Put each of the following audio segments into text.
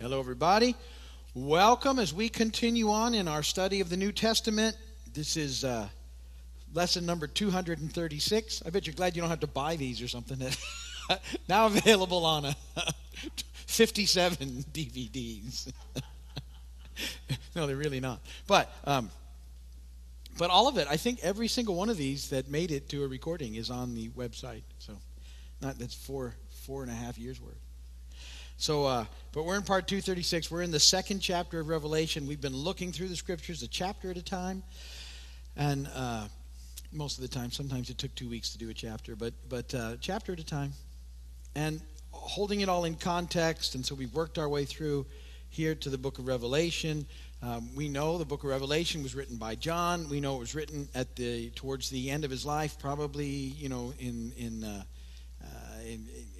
Hello, everybody. Welcome as we continue on in our study of the New Testament. This is uh, lesson number 236. I bet you're glad you don't have to buy these or something. now available on a 57 DVDs. no, they're really not. But um, but all of it, I think every single one of these that made it to a recording is on the website. So not that's four four and a half years worth. So, uh, but we're in part 236. We're in the second chapter of Revelation. We've been looking through the scriptures a chapter at a time, and uh, most of the time, sometimes it took two weeks to do a chapter, but but uh, chapter at a time, and holding it all in context. And so we've worked our way through here to the book of Revelation. Um, we know the book of Revelation was written by John. We know it was written at the towards the end of his life, probably you know in in, uh,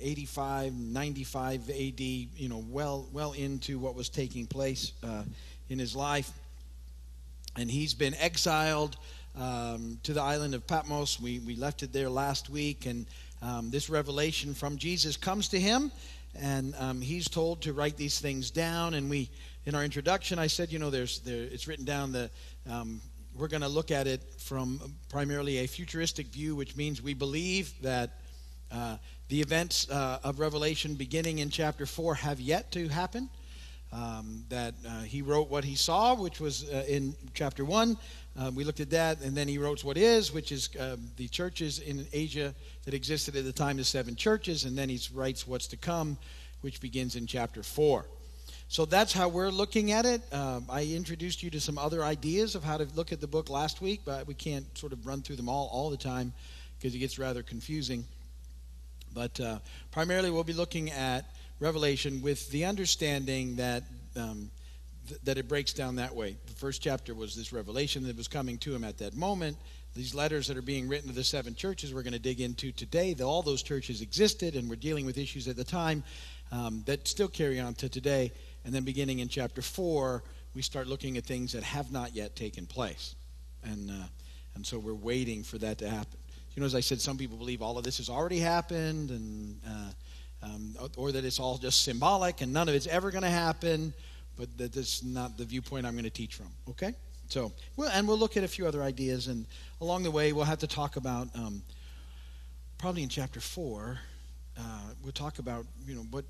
85, 95 AD. You know, well well into what was taking place uh, in his life, and he's been exiled um, to the island of Patmos. We we left it there last week, and um, this revelation from Jesus comes to him, and um, he's told to write these things down, and we in our introduction, I said, you know, there's there, it's written down that um, we're going to look at it from primarily a futuristic view, which means we believe that uh, the events uh, of Revelation beginning in chapter 4 have yet to happen. Um, that uh, he wrote what he saw, which was uh, in chapter 1. Uh, we looked at that, and then he wrote what is, which is um, the churches in Asia that existed at the time, the seven churches, and then he writes what's to come, which begins in chapter 4. So that's how we're looking at it. Um, I introduced you to some other ideas of how to look at the book last week, but we can't sort of run through them all all the time because it gets rather confusing. But uh, primarily, we'll be looking at Revelation with the understanding that um, th- that it breaks down that way. The first chapter was this revelation that was coming to him at that moment. These letters that are being written to the seven churches we're going to dig into today. All those churches existed, and we're dealing with issues at the time um, that still carry on to today. And then beginning in chapter 4, we start looking at things that have not yet taken place. And, uh, and so we're waiting for that to happen. You know, as I said, some people believe all of this has already happened, and, uh, um, or that it's all just symbolic and none of it's ever going to happen, but that this is not the viewpoint I'm going to teach from. Okay? So, well, and we'll look at a few other ideas, and along the way, we'll have to talk about, um, probably in chapter 4, uh, we'll talk about you know what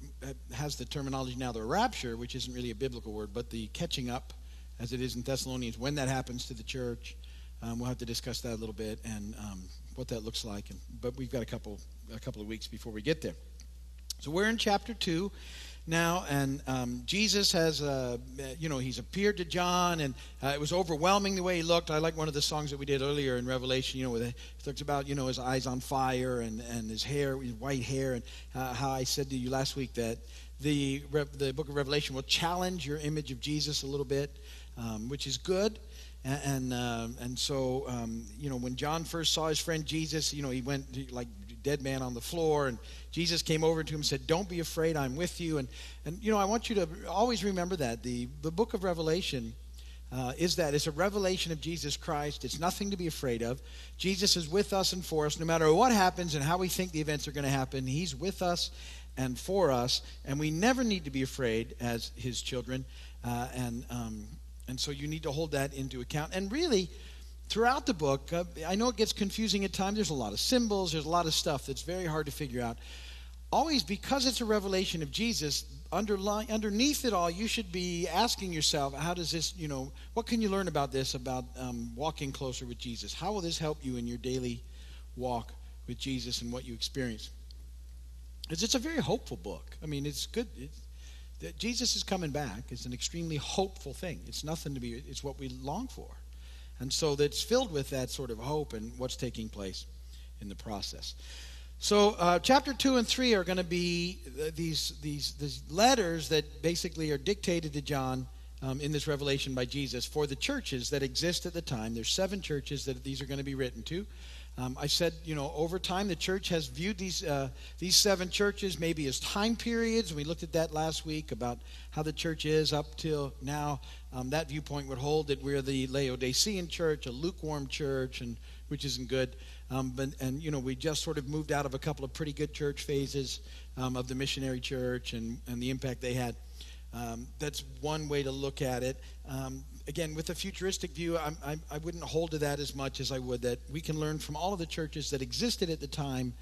has the terminology now the rapture, which isn't really a biblical word, but the catching up, as it is in Thessalonians, when that happens to the church. Um, we'll have to discuss that a little bit and um, what that looks like. And, but we've got a couple a couple of weeks before we get there. So we're in chapter two, now, and um, Jesus has, uh, you know, he's appeared to John, and uh, it was overwhelming the way he looked. I like one of the songs that we did earlier in Revelation, you know, where it talks about, you know, his eyes on fire and, and his hair, his white hair, and uh, how I said to you last week that the, the book of Revelation will challenge your image of Jesus a little bit, um, which is good. And uh, and so, um, you know, when John first saw his friend Jesus, you know, he went like dead man on the floor. And Jesus came over to him and said, Don't be afraid, I'm with you. And, and you know, I want you to always remember that. The, the book of Revelation uh, is that it's a revelation of Jesus Christ. It's nothing to be afraid of. Jesus is with us and for us. No matter what happens and how we think the events are going to happen, He's with us and for us. And we never need to be afraid as His children. Uh, and, um, and so you need to hold that into account. And really, throughout the book, uh, I know it gets confusing at times. There's a lot of symbols, there's a lot of stuff that's very hard to figure out. Always, because it's a revelation of Jesus, underlying, underneath it all, you should be asking yourself, how does this, you know, what can you learn about this, about um, walking closer with Jesus? How will this help you in your daily walk with Jesus and what you experience? Because it's a very hopeful book. I mean, it's good. It's, Jesus is coming back. is an extremely hopeful thing. It's nothing to be, it's what we long for. And so that's filled with that sort of hope and what's taking place in the process. So, uh, chapter 2 and 3 are going to be these, these, these letters that basically are dictated to John um, in this revelation by Jesus for the churches that exist at the time. There's seven churches that these are going to be written to. Um, I said, you know, over time the church has viewed these uh, these seven churches maybe as time periods. We looked at that last week about how the church is up till now. Um, that viewpoint would hold that we're the Laodicean church, a lukewarm church, and which isn't good. Um, but and you know we just sort of moved out of a couple of pretty good church phases um, of the missionary church and and the impact they had. Um, that's one way to look at it. Again, with a futuristic view, I, I, I wouldn't hold to that as much as I would that we can learn from all of the churches that existed at the time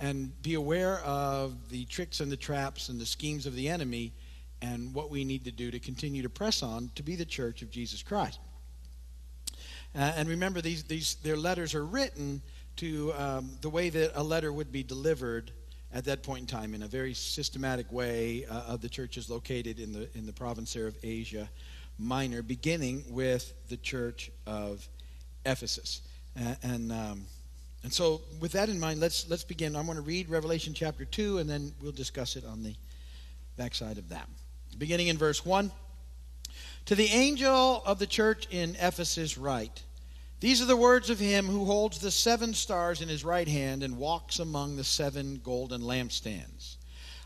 and be aware of the tricks and the traps and the schemes of the enemy and what we need to do to continue to press on to be the church of Jesus Christ. Uh, and remember, these, these, their letters are written to um, the way that a letter would be delivered at that point in time in a very systematic way uh, of the churches located in the, in the province there of Asia Minor, beginning with the church of Ephesus. Uh, and, um, and so, with that in mind, let's, let's begin. I want to read Revelation chapter 2, and then we'll discuss it on the backside of that. Beginning in verse 1. To the angel of the church in Ephesus, write These are the words of him who holds the seven stars in his right hand and walks among the seven golden lampstands.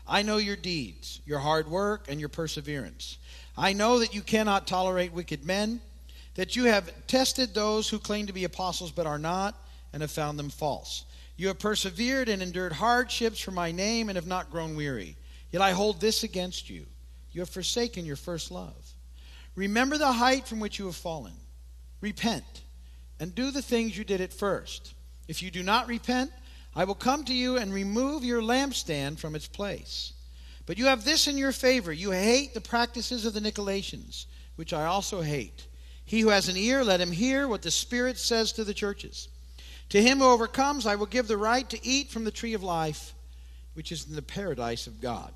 I know your deeds, your hard work, and your perseverance. I know that you cannot tolerate wicked men, that you have tested those who claim to be apostles but are not, and have found them false. You have persevered and endured hardships for my name and have not grown weary. Yet I hold this against you you have forsaken your first love. Remember the height from which you have fallen. Repent and do the things you did at first. If you do not repent, I will come to you and remove your lampstand from its place. But you have this in your favor you hate the practices of the Nicolaitans, which I also hate. He who has an ear, let him hear what the Spirit says to the churches. To him who overcomes, I will give the right to eat from the tree of life, which is in the paradise of God.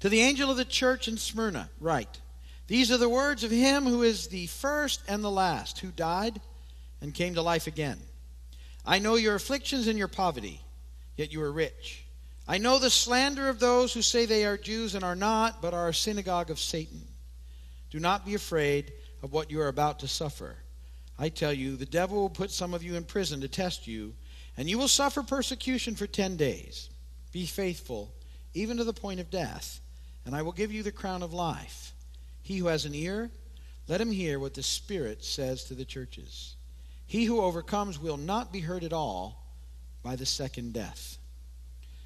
To the angel of the church in Smyrna, write These are the words of him who is the first and the last, who died and came to life again. I know your afflictions and your poverty, yet you are rich. I know the slander of those who say they are Jews and are not, but are a synagogue of Satan. Do not be afraid of what you are about to suffer. I tell you, the devil will put some of you in prison to test you, and you will suffer persecution for ten days. Be faithful, even to the point of death and I will give you the crown of life. He who has an ear, let him hear what the Spirit says to the churches. He who overcomes will not be hurt at all by the second death.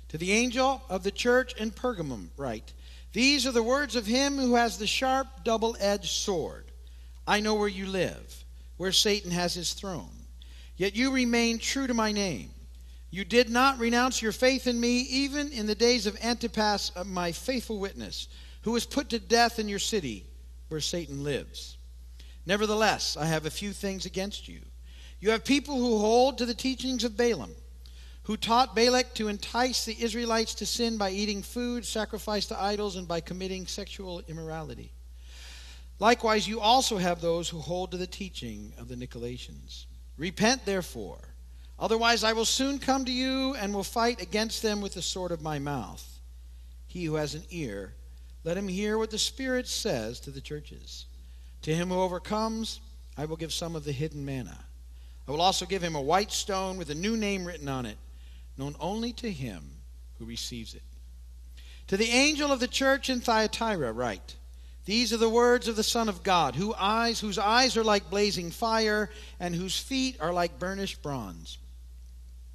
To the angel of the church in Pergamum, write These are the words of him who has the sharp, double edged sword. I know where you live, where Satan has his throne. Yet you remain true to my name you did not renounce your faith in me, even in the days of Antipas, uh, my faithful witness, who was put to death in your city where Satan lives. Nevertheless, I have a few things against you. You have people who hold to the teachings of Balaam, who taught Balak to entice the Israelites to sin by eating food sacrificed to idols and by committing sexual immorality. Likewise, you also have those who hold to the teaching of the Nicolaitans. Repent, therefore Otherwise, I will soon come to you and will fight against them with the sword of my mouth. He who has an ear, let him hear what the Spirit says to the churches. To him who overcomes, I will give some of the hidden manna. I will also give him a white stone with a new name written on it, known only to him who receives it. To the angel of the church in Thyatira, write These are the words of the Son of God, whose eyes, whose eyes are like blazing fire, and whose feet are like burnished bronze.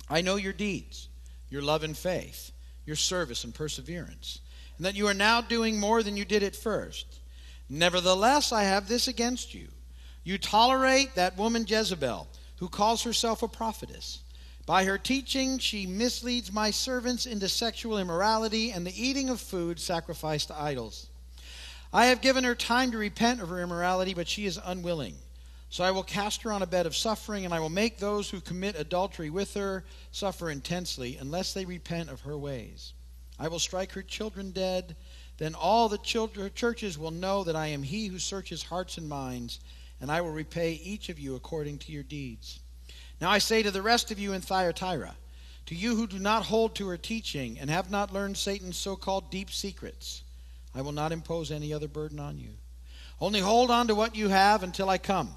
I know your deeds, your love and faith, your service and perseverance, and that you are now doing more than you did at first. Nevertheless, I have this against you. You tolerate that woman Jezebel, who calls herself a prophetess. By her teaching, she misleads my servants into sexual immorality and the eating of food sacrificed to idols. I have given her time to repent of her immorality, but she is unwilling. So I will cast her on a bed of suffering, and I will make those who commit adultery with her suffer intensely, unless they repent of her ways. I will strike her children dead. Then all the churches will know that I am he who searches hearts and minds, and I will repay each of you according to your deeds. Now I say to the rest of you in Thyatira, to you who do not hold to her teaching and have not learned Satan's so called deep secrets, I will not impose any other burden on you. Only hold on to what you have until I come.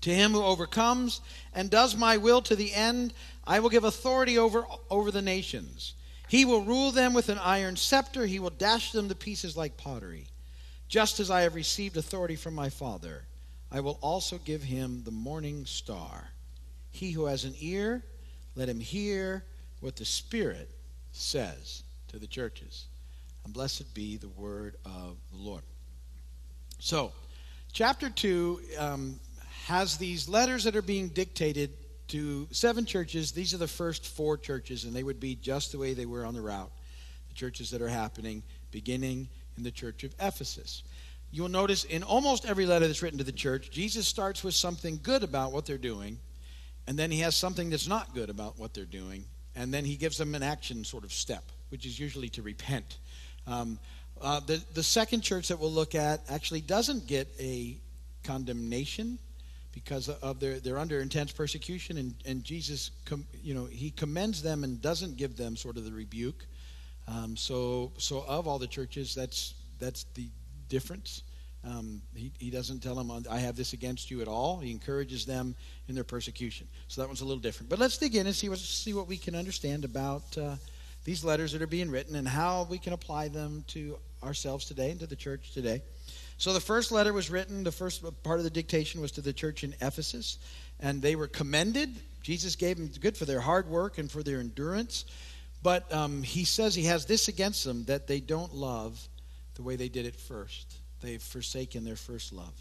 To him who overcomes and does my will to the end, I will give authority over, over the nations. He will rule them with an iron scepter. He will dash them to pieces like pottery. Just as I have received authority from my Father, I will also give him the morning star. He who has an ear, let him hear what the Spirit says to the churches. And blessed be the word of the Lord. So, chapter 2 um, has these letters that are being dictated to seven churches. These are the first four churches, and they would be just the way they were on the route. The churches that are happening, beginning in the church of Ephesus. You'll notice in almost every letter that's written to the church, Jesus starts with something good about what they're doing, and then he has something that's not good about what they're doing, and then he gives them an action sort of step, which is usually to repent. Um, uh, the, the second church that we'll look at actually doesn't get a condemnation because of their they're under intense persecution and, and jesus com, you know he commends them and doesn't give them sort of the rebuke um, so so of all the churches that's that's the difference. Um, he, he doesn't tell them i have this against you at all. He encourages them in their persecution. So that one's a little different. But let's dig in and see what see what we can understand about uh, these letters that are being written and how we can apply them to ourselves today and to the church today. So the first letter was written, the first part of the dictation was to the church in Ephesus, and they were commended. Jesus gave them good for their hard work and for their endurance. But um, he says he has this against them that they don't love the way they did it first. They've forsaken their first love.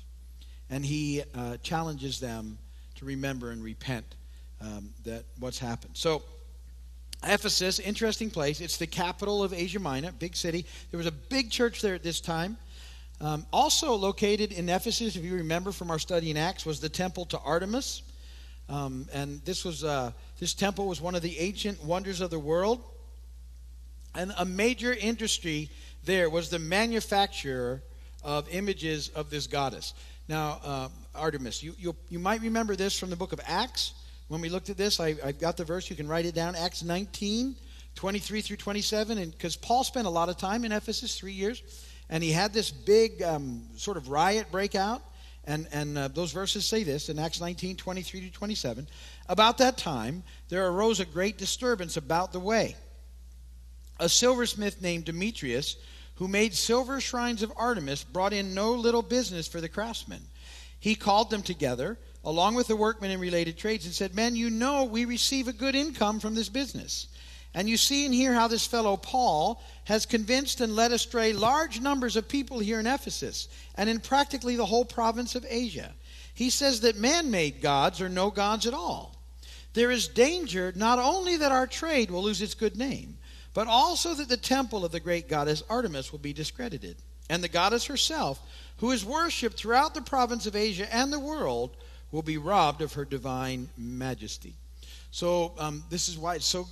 And he uh, challenges them to remember and repent um, that what's happened. So, Ephesus, interesting place. It's the capital of Asia Minor, big city. There was a big church there at this time. Um, also located in Ephesus, if you remember from our study in Acts, was the temple to Artemis. Um, and this was uh, this temple was one of the ancient wonders of the world. And a major industry there was the manufacture of images of this goddess. Now, uh, Artemis, you, you, you might remember this from the book of Acts. When we looked at this, I, I got the verse. You can write it down. Acts 19, 23 through 27. And because Paul spent a lot of time in Ephesus, three years and he had this big um, sort of riot break out. And, and uh, those verses say this in Acts 19 23 to 27. About that time, there arose a great disturbance about the way. A silversmith named Demetrius, who made silver shrines of Artemis, brought in no little business for the craftsmen. He called them together, along with the workmen in related trades, and said, Men, you know we receive a good income from this business. And you see and hear how this fellow Paul has convinced and led astray large numbers of people here in Ephesus and in practically the whole province of Asia. He says that man made gods are no gods at all. There is danger not only that our trade will lose its good name, but also that the temple of the great goddess Artemis will be discredited. And the goddess herself, who is worshipped throughout the province of Asia and the world, will be robbed of her divine majesty. So, um, this is why it's so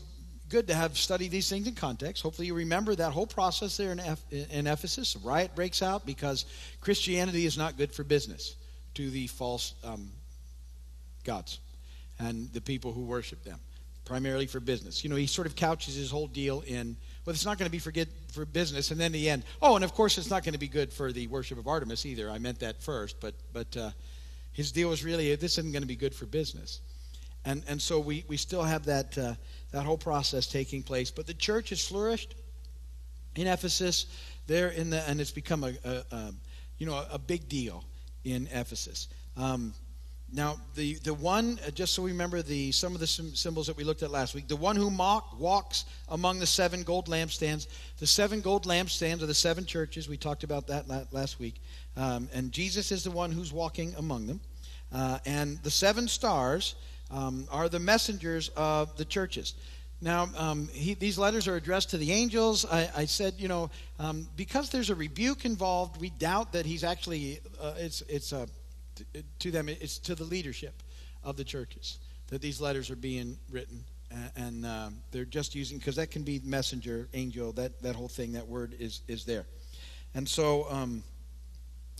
good to have studied these things in context. Hopefully, you remember that whole process there in, F- in Ephesus. A riot breaks out because Christianity is not good for business to the false um, gods and the people who worship them, primarily for business. You know, he sort of couches his whole deal in, well, it's not going to be for, good, for business, and then the end. Oh, and of course, it's not going to be good for the worship of Artemis either. I meant that first, but but uh, his deal was really this isn't going to be good for business, and and so we we still have that. Uh, that whole process taking place. But the church has flourished in Ephesus. There in the and it's become a, a, a you know a big deal in Ephesus. Um, now the the one uh, just so we remember the some of the symbols that we looked at last week. The one who mock, walks among the seven gold lampstands. The seven gold lampstands are the seven churches. We talked about that last week. Um, and Jesus is the one who's walking among them. Uh, and the seven stars um, are the messengers of the churches. Now, um, he, these letters are addressed to the angels. I, I said, you know, um, because there's a rebuke involved, we doubt that he's actually, uh, it's, it's uh, to them, it's to the leadership of the churches that these letters are being written. And, uh, they're just using, because that can be messenger, angel, that, that whole thing, that word is, is there. And so, um,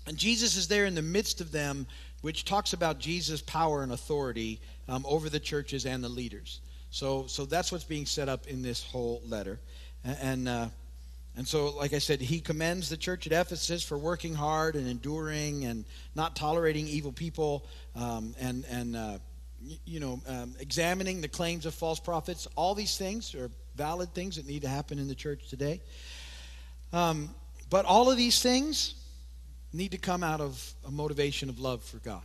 and Jesus is there in the midst of them, which talks about Jesus' power and authority um, over the churches and the leaders. So, so that's what's being set up in this whole letter. And, uh, and so, like I said, he commends the church at Ephesus for working hard and enduring and not tolerating evil people um, and, and uh, you know, um, examining the claims of false prophets. All these things are valid things that need to happen in the church today. Um, but all of these things need to come out of a motivation of love for God.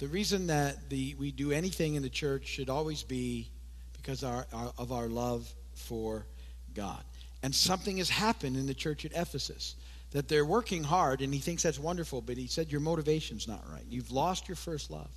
The reason that the, we do anything in the church should always be because our, our, of our love for God. And something has happened in the church at Ephesus that they're working hard, and he thinks that's wonderful, but he said your motivation's not right. You've lost your first love.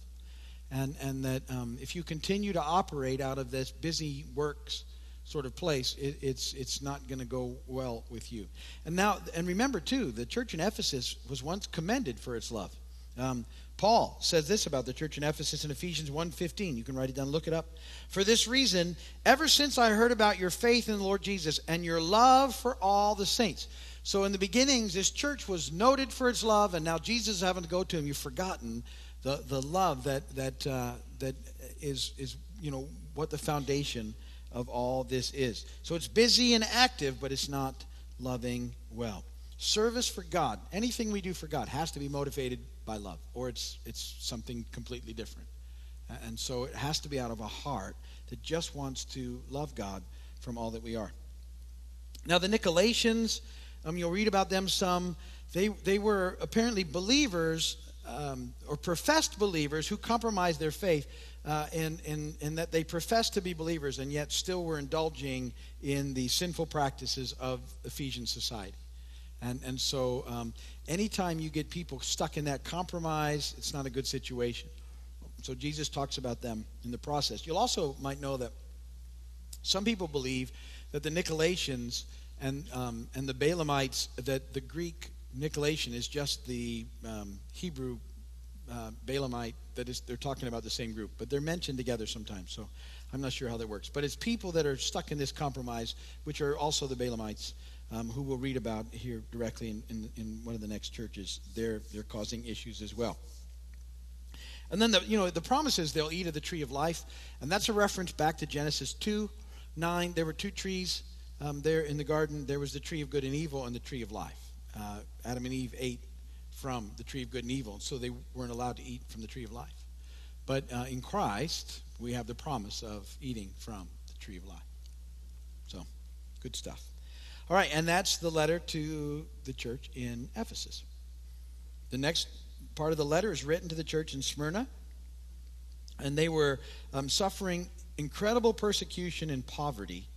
And, and that um, if you continue to operate out of this busy works sort of place, it, it's, it's not going to go well with you. And now, and remember too, the church in Ephesus was once commended for its love. Um, Paul says this about the church in Ephesus in Ephesians 1:15. You can write it down, look it up. For this reason, ever since I heard about your faith in the Lord Jesus and your love for all the saints. So in the beginnings, this church was noted for its love, and now Jesus is having to go to him. You've forgotten the, the love that that uh, that is is you know what the foundation of all this is. So it's busy and active, but it's not loving well. Service for God, anything we do for God, has to be motivated by love, or it's it's something completely different. And so it has to be out of a heart that just wants to love God from all that we are. Now the Nicolaitans, um, you'll read about them some. They they were apparently believers um, or professed believers who compromised their faith uh, in, in, in that they professed to be believers and yet still were indulging in the sinful practices of Ephesian society. And, and so, um, anytime you get people stuck in that compromise, it's not a good situation. So, Jesus talks about them in the process. You'll also might know that some people believe that the Nicolaitans and, um, and the Balaamites, that the Greek Nicolaitan is just the um, Hebrew uh, Balaamite that is, they're talking about the same group, but they're mentioned together sometimes. So I'm not sure how that works. But it's people that are stuck in this compromise, which are also the Balaamites, um, who we'll read about here directly in, in, in, one of the next churches. They're, they're causing issues as well. And then, the, you know, the promise is they'll eat of the tree of life. And that's a reference back to Genesis 2, 9. There were two trees um, there in the garden. There was the tree of good and evil and the tree of life uh, Adam and Eve ate from the tree of good and evil, so they weren't allowed to eat from the tree of life. But uh, in Christ, we have the promise of eating from the tree of life. So, good stuff. All right, and that's the letter to the church in Ephesus. The next part of the letter is written to the church in Smyrna, and they were um, suffering incredible persecution and poverty.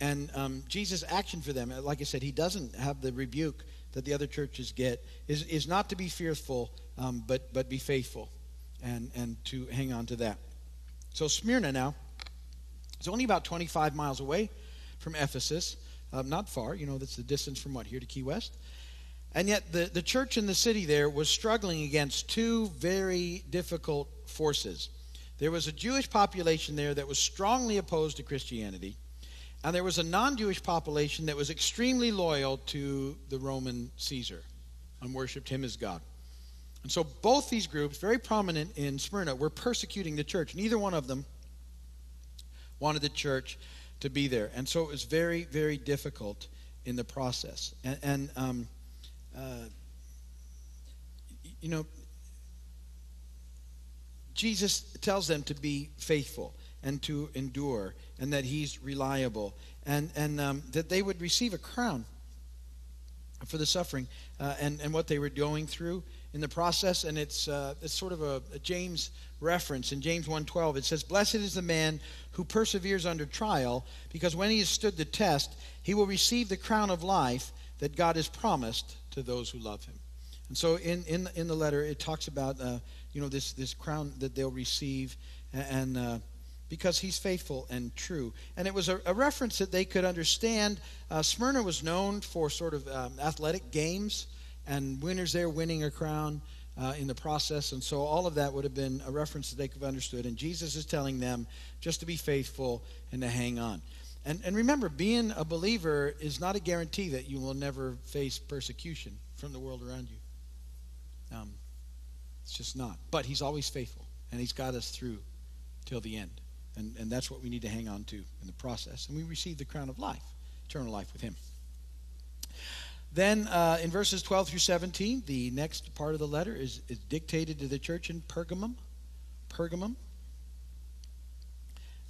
And um, Jesus' action for them, like I said, he doesn't have the rebuke that the other churches get is, is not to be fearful, um, but, but be faithful and, and to hang on to that. So, Smyrna now is only about 25 miles away from Ephesus. Um, not far, you know, that's the distance from what, here to Key West? And yet, the, the church in the city there was struggling against two very difficult forces. There was a Jewish population there that was strongly opposed to Christianity, and there was a non Jewish population that was extremely loyal to the Roman Caesar and worshiped him as God. And so both these groups, very prominent in Smyrna, were persecuting the church. Neither one of them wanted the church to be there. And so it was very, very difficult in the process. And, and um, uh, you know, Jesus tells them to be faithful and to endure, and that he's reliable, and, and um, that they would receive a crown for the suffering uh, and, and what they were going through in the process. And it's, uh, it's sort of a, a James reference. In James 1.12, it says, Blessed is the man who perseveres under trial, because when he has stood the test, he will receive the crown of life that God has promised to those who love him. And so in, in, in the letter, it talks about, uh, you know, this, this crown that they'll receive. And... Uh, because he's faithful and true. And it was a, a reference that they could understand. Uh, Smyrna was known for sort of um, athletic games and winners there winning a crown uh, in the process. And so all of that would have been a reference that they could have understood. And Jesus is telling them just to be faithful and to hang on. And, and remember, being a believer is not a guarantee that you will never face persecution from the world around you. Um, it's just not. But he's always faithful, and he's got us through till the end. And, and that's what we need to hang on to in the process. And we receive the crown of life, eternal life with Him. Then uh, in verses 12 through 17, the next part of the letter is, is dictated to the church in Pergamum. Pergamum.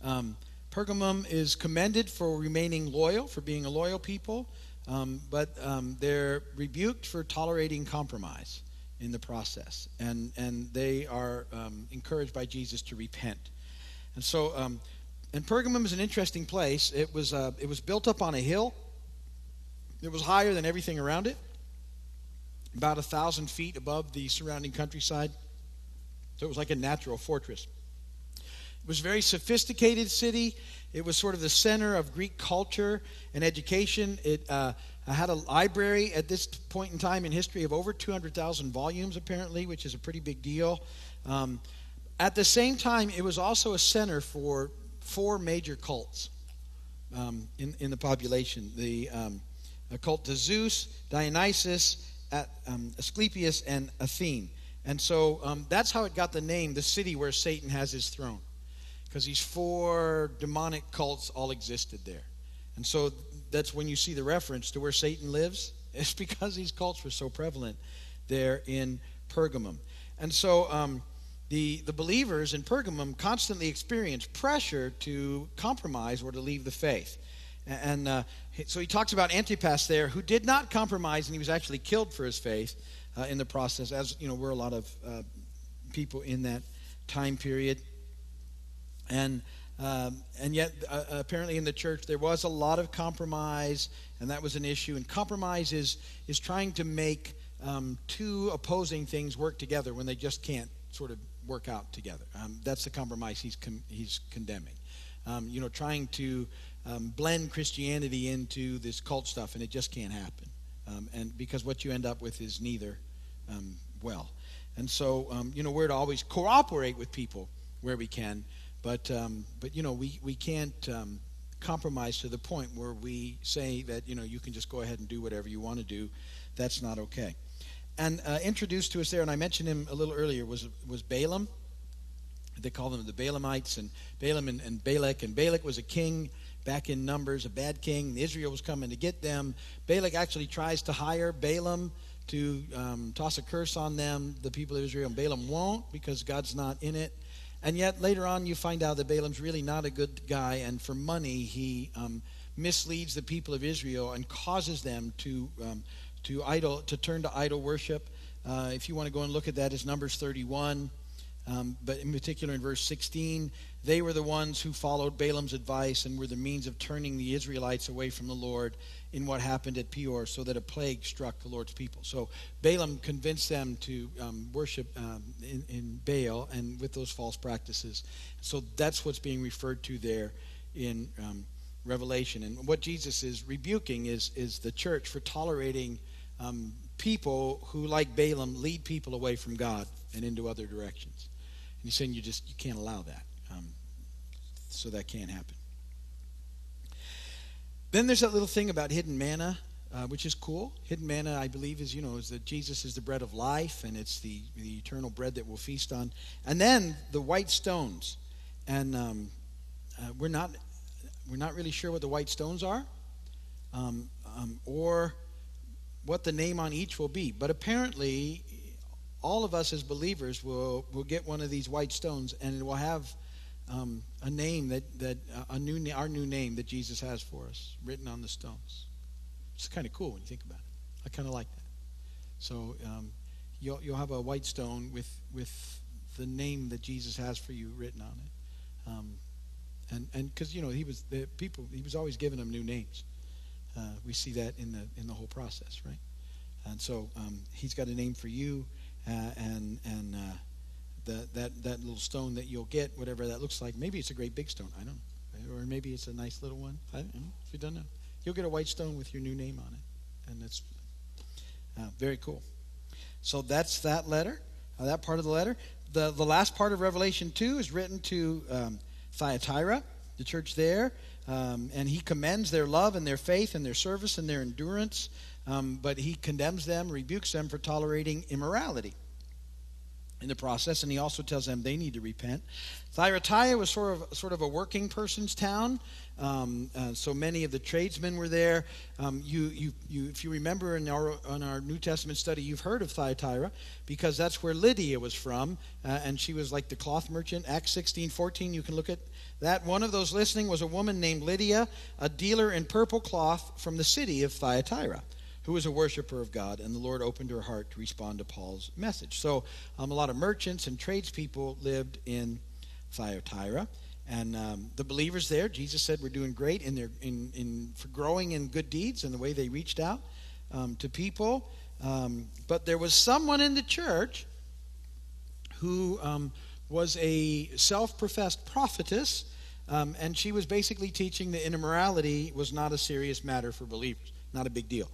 Um, Pergamum is commended for remaining loyal, for being a loyal people, um, but um, they're rebuked for tolerating compromise in the process. And, and they are um, encouraged by Jesus to repent. And so, um, and Pergamum is an interesting place. It was, uh, it was built up on a hill, It was higher than everything around it, about a thousand feet above the surrounding countryside. So it was like a natural fortress. It was a very sophisticated city. It was sort of the center of Greek culture and education. It uh, had a library at this point in time in history of over 200,000 volumes, apparently, which is a pretty big deal. Um, at the same time, it was also a center for four major cults um, in, in the population the um, cult to Zeus, Dionysus, at, um, Asclepius, and Athene. And so um, that's how it got the name, the city where Satan has his throne. Because these four demonic cults all existed there. And so that's when you see the reference to where Satan lives. It's because these cults were so prevalent there in Pergamum. And so um, the, the believers in Pergamum constantly experienced pressure to compromise or to leave the faith. And uh, so he talks about Antipas there, who did not compromise, and he was actually killed for his faith uh, in the process, as you know, we're a lot of uh, people in that time period. And um, and yet, uh, apparently, in the church, there was a lot of compromise, and that was an issue. And compromise is, is trying to make um, two opposing things work together when they just can't sort of work out together. Um, that's the compromise he's, con- he's condemning. Um, you know, trying to um, blend Christianity into this cult stuff, and it just can't happen. Um, and because what you end up with is neither well. And so, you know, we're to always cooperate with people where we can but, um, but you know, we, we can't um, compromise to the point where we say that, you know, you can just go ahead and do whatever you want to do. That's not okay. And uh, introduced to us there, and I mentioned him a little earlier, was, was Balaam. They call them the Balaamites, and Balaam and, and Balak. And Balak was a king back in Numbers, a bad king. Israel was coming to get them. Balak actually tries to hire Balaam to um, toss a curse on them, the people of Israel, and Balaam won't because God's not in it. And yet later on, you find out that Balaam's really not a good guy, and for money, he um, misleads the people of Israel and causes them to um, to idol to turn to idol worship. Uh, if you want to go and look at that, it's Numbers 31. Um, but in particular, in verse 16, they were the ones who followed Balaam's advice and were the means of turning the Israelites away from the Lord in what happened at Peor, so that a plague struck the Lord's people. So Balaam convinced them to um, worship um, in, in, Baal and with those false practices. So that's what's being referred to there in um, Revelation. And what Jesus is rebuking is, is the church for tolerating um, people who, like Balaam, lead people away from God and into other directions. And he's saying you just you can't allow that. So that can't happen. Then there's that little thing about hidden manna, uh, which is cool. Hidden manna, I believe, is you know is that Jesus is the bread of life, and it's the the eternal bread that we'll feast on. And then the white stones, and um, uh, we're not we're not really sure what the white stones are, um, um, or what the name on each will be. But apparently, all of us as believers will, will get one of these white stones and it will have um, a name that, that uh, a new our new name that Jesus has for us written on the stones. It's kind of cool when you think about it. I kind of like that. So um, you'll, you'll have a white stone with, with the name that Jesus has for you written on it. Um, and and because you know he was the people he was always giving them new names. Uh, we see that in the in the whole process, right? And so um, he's got a name for you. Uh, and and uh, the, that that little stone that you'll get, whatever that looks like. Maybe it's a great big stone. I don't know, or maybe it's a nice little one. I don't know. If you don't know, you'll get a white stone with your new name on it, and it's uh, very cool. So that's that letter, uh, that part of the letter. The the last part of Revelation two is written to um, Thyatira, the church there. Um, and he commends their love and their faith and their service and their endurance, um, but he condemns them, rebukes them for tolerating immorality in the process, and he also tells them they need to repent. Thyatira was sort of sort of a working person's town, um, uh, so many of the tradesmen were there. Um, you, you, you, if you remember in our on our New Testament study, you've heard of Thyatira because that's where Lydia was from, uh, and she was like the cloth merchant. Acts sixteen fourteen. You can look at that. One of those listening was a woman named Lydia, a dealer in purple cloth from the city of Thyatira who was a worshiper of God, and the Lord opened her heart to respond to Paul's message. So um, a lot of merchants and tradespeople lived in Thyatira. and um, the believers there, Jesus said, were doing great in their in, in for growing in good deeds and the way they reached out um, to people. Um, but there was someone in the church who um, was a self-professed prophetess, um, and she was basically teaching that immorality was not a serious matter for believers, not a big deal.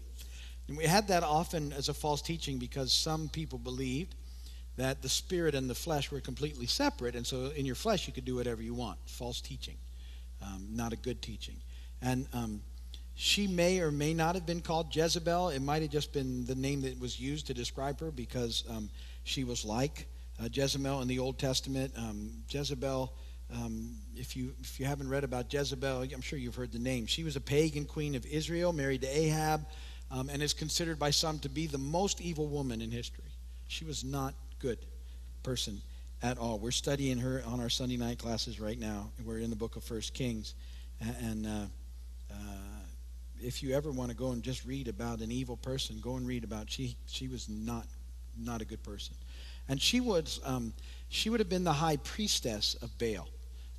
And we had that often as a false teaching because some people believed that the spirit and the flesh were completely separate, and so in your flesh you could do whatever you want. False teaching, um, not a good teaching. And um, she may or may not have been called Jezebel. It might have just been the name that was used to describe her because um, she was like uh, Jezebel in the Old Testament. Um, Jezebel, um, if you if you haven't read about Jezebel, I'm sure you've heard the name. She was a pagan queen of Israel, married to Ahab, um, and is considered by some to be the most evil woman in history. She was not good person at all. We're studying her on our Sunday night classes right now. We're in the book of First Kings, and uh, uh, if you ever want to go and just read about an evil person, go and read about she. She was not not a good person, and she was um, she would have been the high priestess of Baal,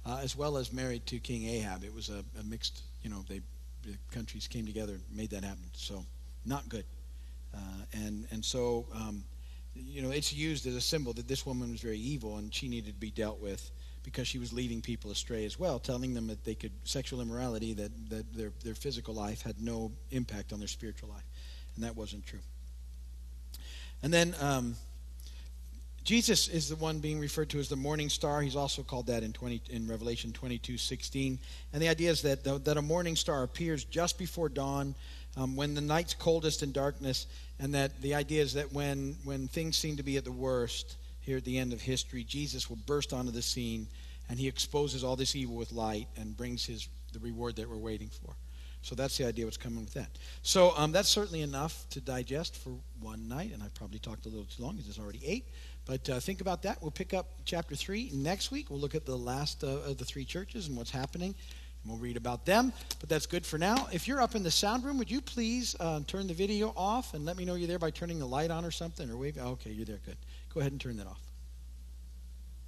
uh, as well as married to King Ahab. It was a, a mixed, you know, they the countries came together and made that happen. So not good, uh, and and so. Um, you know, it's used as a symbol that this woman was very evil and she needed to be dealt with because she was leading people astray as well, telling them that they could sexual immorality, that, that their, their physical life had no impact on their spiritual life. And that wasn't true. And then um, Jesus is the one being referred to as the morning star. He's also called that in 20 in Revelation 22, 16. And the idea is that, the, that a morning star appears just before dawn um, when the night's coldest in darkness, and that the idea is that when, when things seem to be at the worst here at the end of history, Jesus will burst onto the scene and he exposes all this evil with light and brings his the reward that we're waiting for. So that's the idea what's coming with that. So um, that's certainly enough to digest for one night, and I've probably talked a little too long because it's already eight. But uh, think about that. We'll pick up chapter three next week. We'll look at the last uh, of the three churches and what's happening. We'll read about them, but that's good for now. If you're up in the sound room, would you please uh, turn the video off and let me know you're there by turning the light on or something or wave? Okay, you're there. Good. Go ahead and turn that off.